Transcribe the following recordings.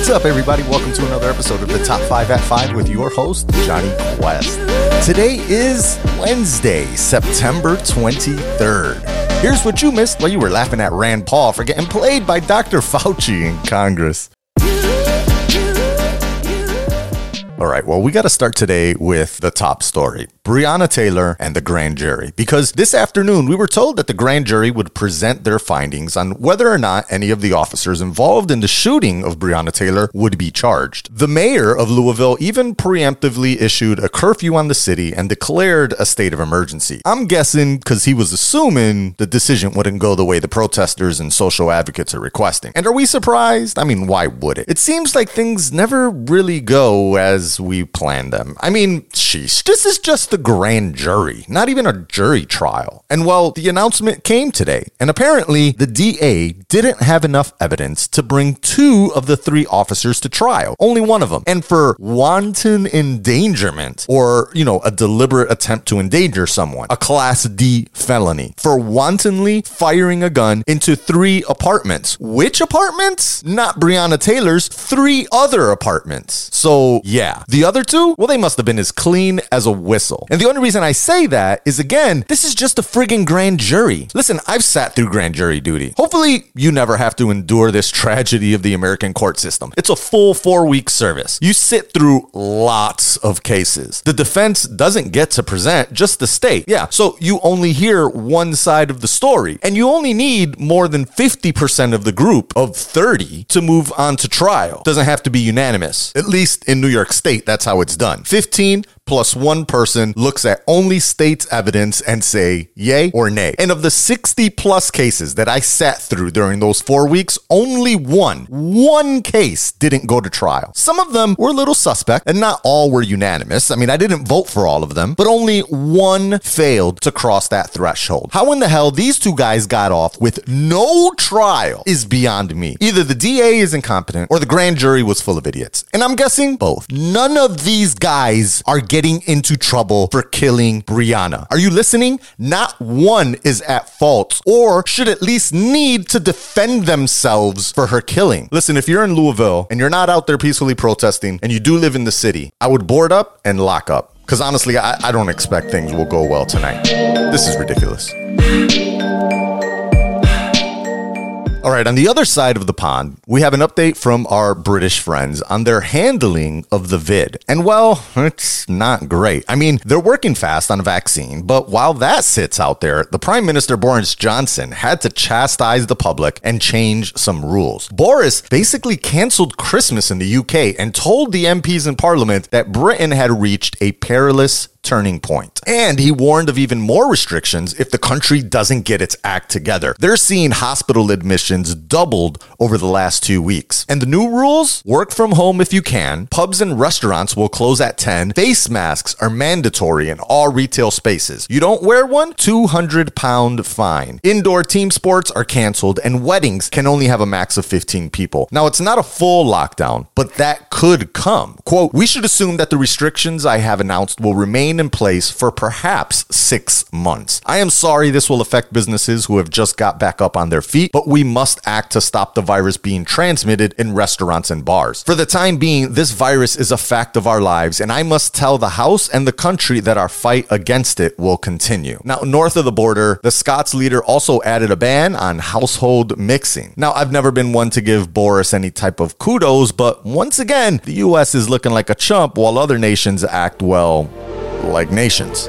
What's up, everybody? Welcome to another episode of the Top 5 at 5 with your host, Johnny Quest. Today is Wednesday, September 23rd. Here's what you missed while you were laughing at Rand Paul for getting played by Dr. Fauci in Congress. All right, well, we got to start today with the top story Breonna Taylor and the grand jury. Because this afternoon, we were told that the grand jury would present their findings on whether or not any of the officers involved in the shooting of Breonna Taylor would be charged. The mayor of Louisville even preemptively issued a curfew on the city and declared a state of emergency. I'm guessing because he was assuming the decision wouldn't go the way the protesters and social advocates are requesting. And are we surprised? I mean, why would it? It seems like things never really go as we planned them. I mean, sheesh, this is just the grand jury, not even a jury trial. And well, the announcement came today, and apparently the DA didn't have enough evidence to bring two of the three officers to trial, only one of them. And for wanton endangerment, or, you know, a deliberate attempt to endanger someone, a class D felony, for wantonly firing a gun into three apartments. Which apartments? Not Breonna Taylor's, three other apartments. So, yeah, the other two, well, they must have been as clean as a whistle. And the only reason I say that is again, this is just a friggin' grand jury. Listen, I've sat through grand jury duty. Hopefully, you never have to endure this tragedy of the American court system. It's a full four week service. You sit through lots of cases. The defense doesn't get to present just the state. Yeah, so you only hear one side of the story, and you only need more than 50% of the group of 30 to move on to trial. Doesn't have to be unanimous, at least in New York State that's how it's done. 15 plus one person looks at only state's evidence and say yay or nay. And of the 60 plus cases that I sat through during those four weeks, only one, one case didn't go to trial. Some of them were a little suspect and not all were unanimous. I mean, I didn't vote for all of them, but only one failed to cross that threshold. How in the hell these two guys got off with no trial is beyond me. Either the DA is incompetent or the grand jury was full of idiots. And I'm guessing both. None of these guys are getting getting into trouble for killing Breonna. Are you listening? Not one is at fault or should at least need to defend themselves for her killing. Listen, if you're in Louisville and you're not out there peacefully protesting and you do live in the city, I would board up and lock up. Because honestly, I, I don't expect things will go well tonight. This is ridiculous. All right, on the other side of the pond, we have an update from our British friends on their handling of the vid. And well, it's not great. I mean, they're working fast on a vaccine, but while that sits out there, the Prime Minister Boris Johnson had to chastise the public and change some rules. Boris basically canceled Christmas in the UK and told the MPs in Parliament that Britain had reached a perilous turning point. And he warned of even more restrictions if the country doesn't get its act together. They're seeing hospital admissions doubled over the last two weeks. And the new rules work from home if you can. Pubs and restaurants will close at 10. Face masks are mandatory in all retail spaces. You don't wear one, 200 pound fine. Indoor team sports are canceled and weddings can only have a max of 15 people. Now, it's not a full lockdown, but that could come. Quote, we should assume that the restrictions I have announced will remain remain in place for perhaps six months. I am sorry this will affect businesses who have just got back up on their feet, but we must act to stop the virus being transmitted in restaurants and bars. For the time being, this virus is a fact of our lives, and I must tell the House and the country that our fight against it will continue. Now, north of the border, the Scots leader also added a ban on household mixing. Now, I've never been one to give Boris any type of kudos, but once again, the US is looking like a chump while other nations act, well, like nations.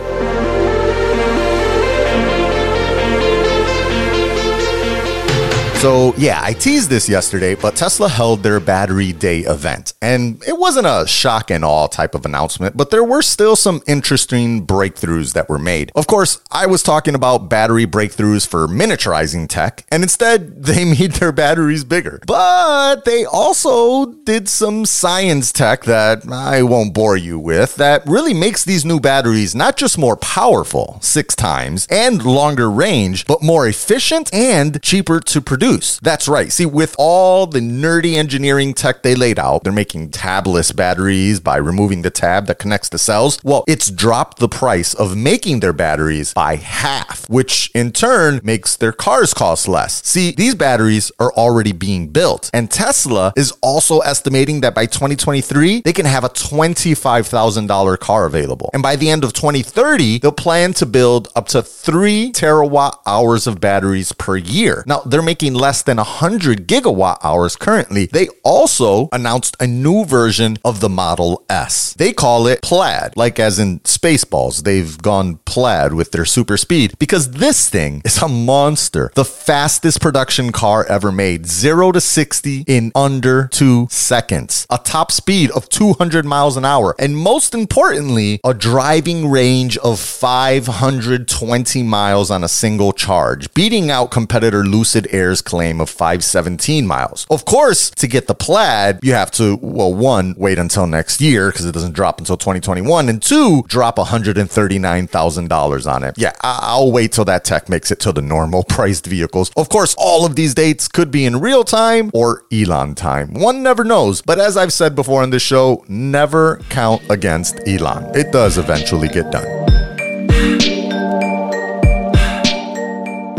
So, yeah, I teased this yesterday, but Tesla held their battery day event. And it wasn't a shock and awe type of announcement, but there were still some interesting breakthroughs that were made. Of course, I was talking about battery breakthroughs for miniaturizing tech, and instead they made their batteries bigger. But they also did some science tech that I won't bore you with that really makes these new batteries not just more powerful, six times, and longer range, but more efficient and cheaper to produce That's right. See, with all the nerdy engineering tech they laid out, they're making tabless batteries by removing the tab that connects the cells. Well, it's dropped the price of making their batteries by half, which in turn makes their cars cost less. See, these batteries are already being built, and Tesla is also estimating that by 2023, they can have a $25,000 car available. And by the end of 2030, they'll plan to build up to 3 terawatt hours of batteries per year. Now, they're making less than 100 gigawatt hours currently. They also announced a new version of the Model S. They call it Plaid, like as in Spaceballs. They've gone plaid with their super speed because this thing is a monster. The fastest production car ever made, 0 to 60 in under 2 seconds. A top speed of 200 miles an hour, and most importantly, a driving range of 520 miles on a single charge, beating out competitor Lucid Air's claim of 517 miles. Of course, to get the plaid, you have to, well, one, wait until next year because it doesn't drop until 2021, and two, drop $139,000 on it. Yeah, I- will wait till that tech makes it to the normal priced vehicles. Of course, all of these dates could be in real time or Elon time. One never knows, but as I've said before on this show, never count against Elon. It does eventually get done.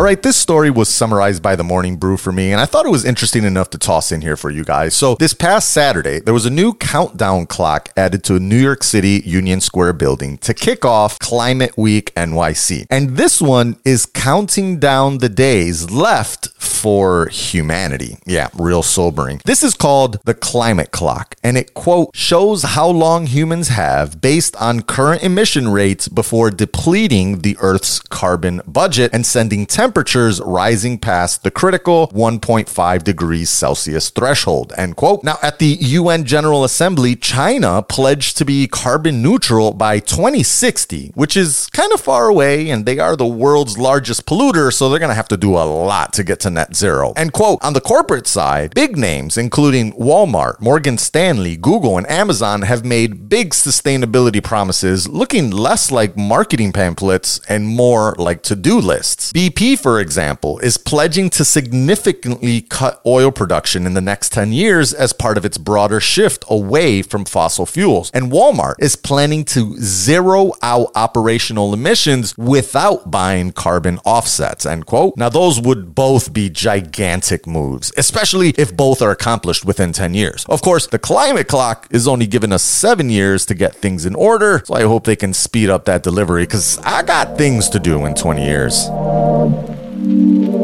All right, this story was summarized by the Morning Brew for me, and I thought it was interesting enough to toss in here for you guys. So, this past Saturday, there was a new countdown clock added to a New York City Union Square building to kick off Climate Week NYC. And this one is counting down the days left for humanity. Yeah, real sobering. This is called the climate clock, and it, quote, shows how long humans have based on current emission rates before depleting the Earth's carbon budget and sending temperatures temperatures rising past the critical 1.5 degrees Celsius threshold. End quote. Now, at the UN General Assembly, China pledged to be carbon neutral by 2060, which is kind of far away, and they are the world's largest polluter, so they're going to have to do a lot to get to net zero. End quote. On the corporate side, big names, including Walmart, Morgan Stanley, Google, and Amazon, have made big sustainability promises looking less like marketing pamphlets and more like to do lists. BP for example, is pledging to significantly cut oil production in the next 10 years as part of its broader shift away from fossil fuels. And Walmart is planning to zero out operational emissions without buying carbon offsets, end quote. Now, those would both be gigantic moves, especially if both are accomplished within 10 years. Of course, the climate clock is only giving us seven years to get things in order, so I hope they can speed up that delivery because I got things to do in 20 years. Thank you.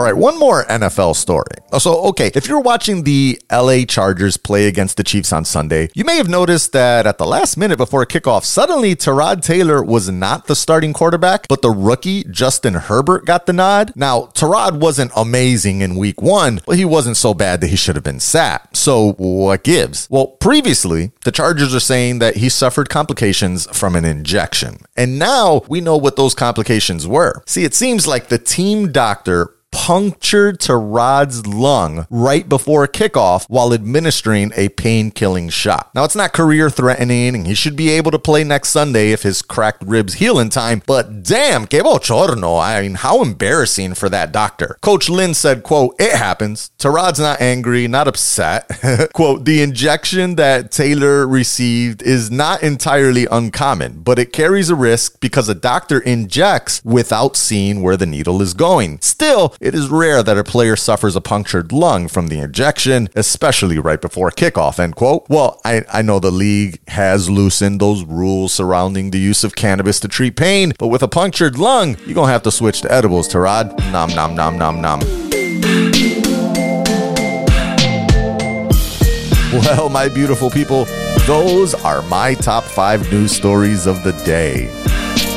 All right, one more NFL story. Oh, so, okay, if you're watching the LA Chargers play against the Chiefs on Sunday, you may have noticed that at the last minute before kickoff, suddenly Tyrod Taylor was not the starting quarterback, but the rookie Justin Herbert got the nod. Now, Tyrod wasn't amazing in week one, but he wasn't so bad that he should have been sat. So, what gives? Well, previously, the Chargers are saying that he suffered complications from an injection. And now we know what those complications were. See, it seems like the team doctor punctured Tyrod's lung right before kickoff while administering a pain killing shot. Now, it's not career threatening, and he should be able to play next Sunday if his cracked ribs heal in time, but damn, que bochorno. I mean, how embarrassing for that doctor. Coach Lynn said, quote, it happens. Tyrod's not angry, not upset. quote, the injection that Taylor received is not entirely uncommon, but it carries a risk because a doctor injects without seeing where the needle is going. Still, it is rare that a player suffers a punctured lung from the injection, especially right before kickoff, end quote. Well, I, I know the league has loosened those rules surrounding the use of cannabis to treat pain, but with a punctured lung, you're gonna have to switch to edibles, Tyrod. Nom nom nom nom nom. Well, my beautiful people, those are my top five news stories of the day.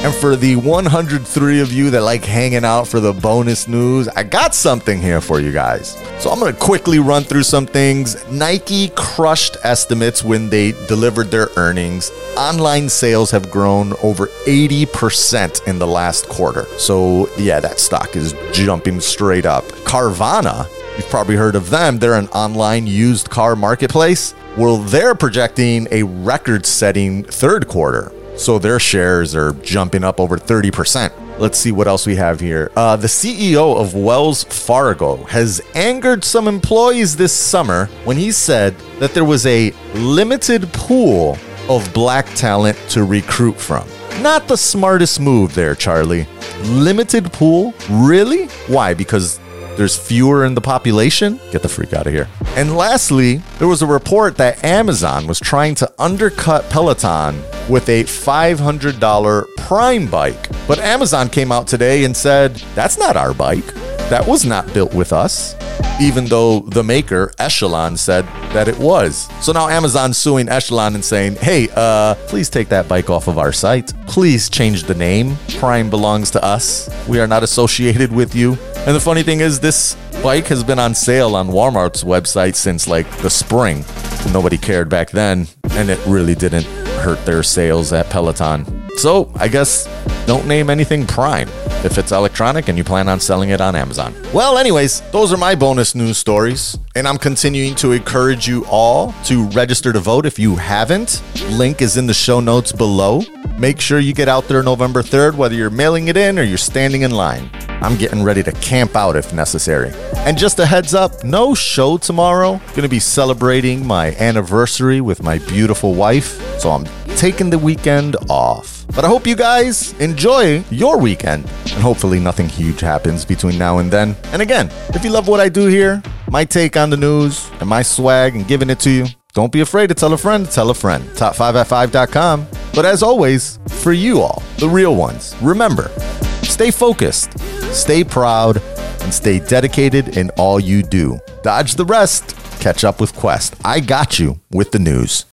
And for the 103 of you that like hanging out for the bonus news, I got something here for you guys. So I'm going to quickly run through some things. Nike crushed estimates when they delivered their earnings. Online sales have grown over 80% in the last quarter. So, yeah, that stock is jumping straight up. Carvana, you've probably heard of them. They're an online used car marketplace. Well, they're projecting a record setting third quarter so their shares are jumping up over 30%. Let's see what else we have here. Uh, the CEO of Wells Fargo has angered some employees this summer when he said that there was a limited pool of black talent to recruit from. Not the smartest move there, Charlie. Limited pool? Really? Why? Because there's fewer in the population? Get the freak out of here. And lastly, there was a report that Amazon was trying to undercut Peloton with a $500 Prime bike. But Amazon came out today and said, that's not our bike. That was not built with us. Even though the maker, Echelon, said that it was. So now Amazon's suing Echelon and saying, hey, uh, please take that bike off of our site. Please change the name. Prime belongs to us. We are not associated with you. And the funny thing is, this bike has been on sale on Walmart's website since like the spring. Nobody cared back then, and it really didn't hurt their sales at Peloton. So I guess don't name anything Prime if it's electronic and you plan on selling it on Amazon. Well, anyways, those are my bonus news stories. And I'm continuing to encourage you all to register to vote if you haven't. Link is in the show notes below. Make sure you get out there November 3rd, whether you're mailing it in or you're standing in line. I'm getting ready to camp out if necessary. And just a heads up, no show tomorrow. Gonna be celebrating my anniversary with my beautiful wife, so I'm taking the weekend off. But I hope you guys enjoy your weekend, and hopefully nothing huge happens between now and then. And again, if you love what I do here, my take on the news, and my swag, and giving it to you, don't be afraid to tell a friend, tell a friend. Top5at5.com. But as always, for you all, the real ones, remember, stay focused, stay proud, and stay dedicated in all you do. Dodge the rest. Catch up with Quest. I got you with the news.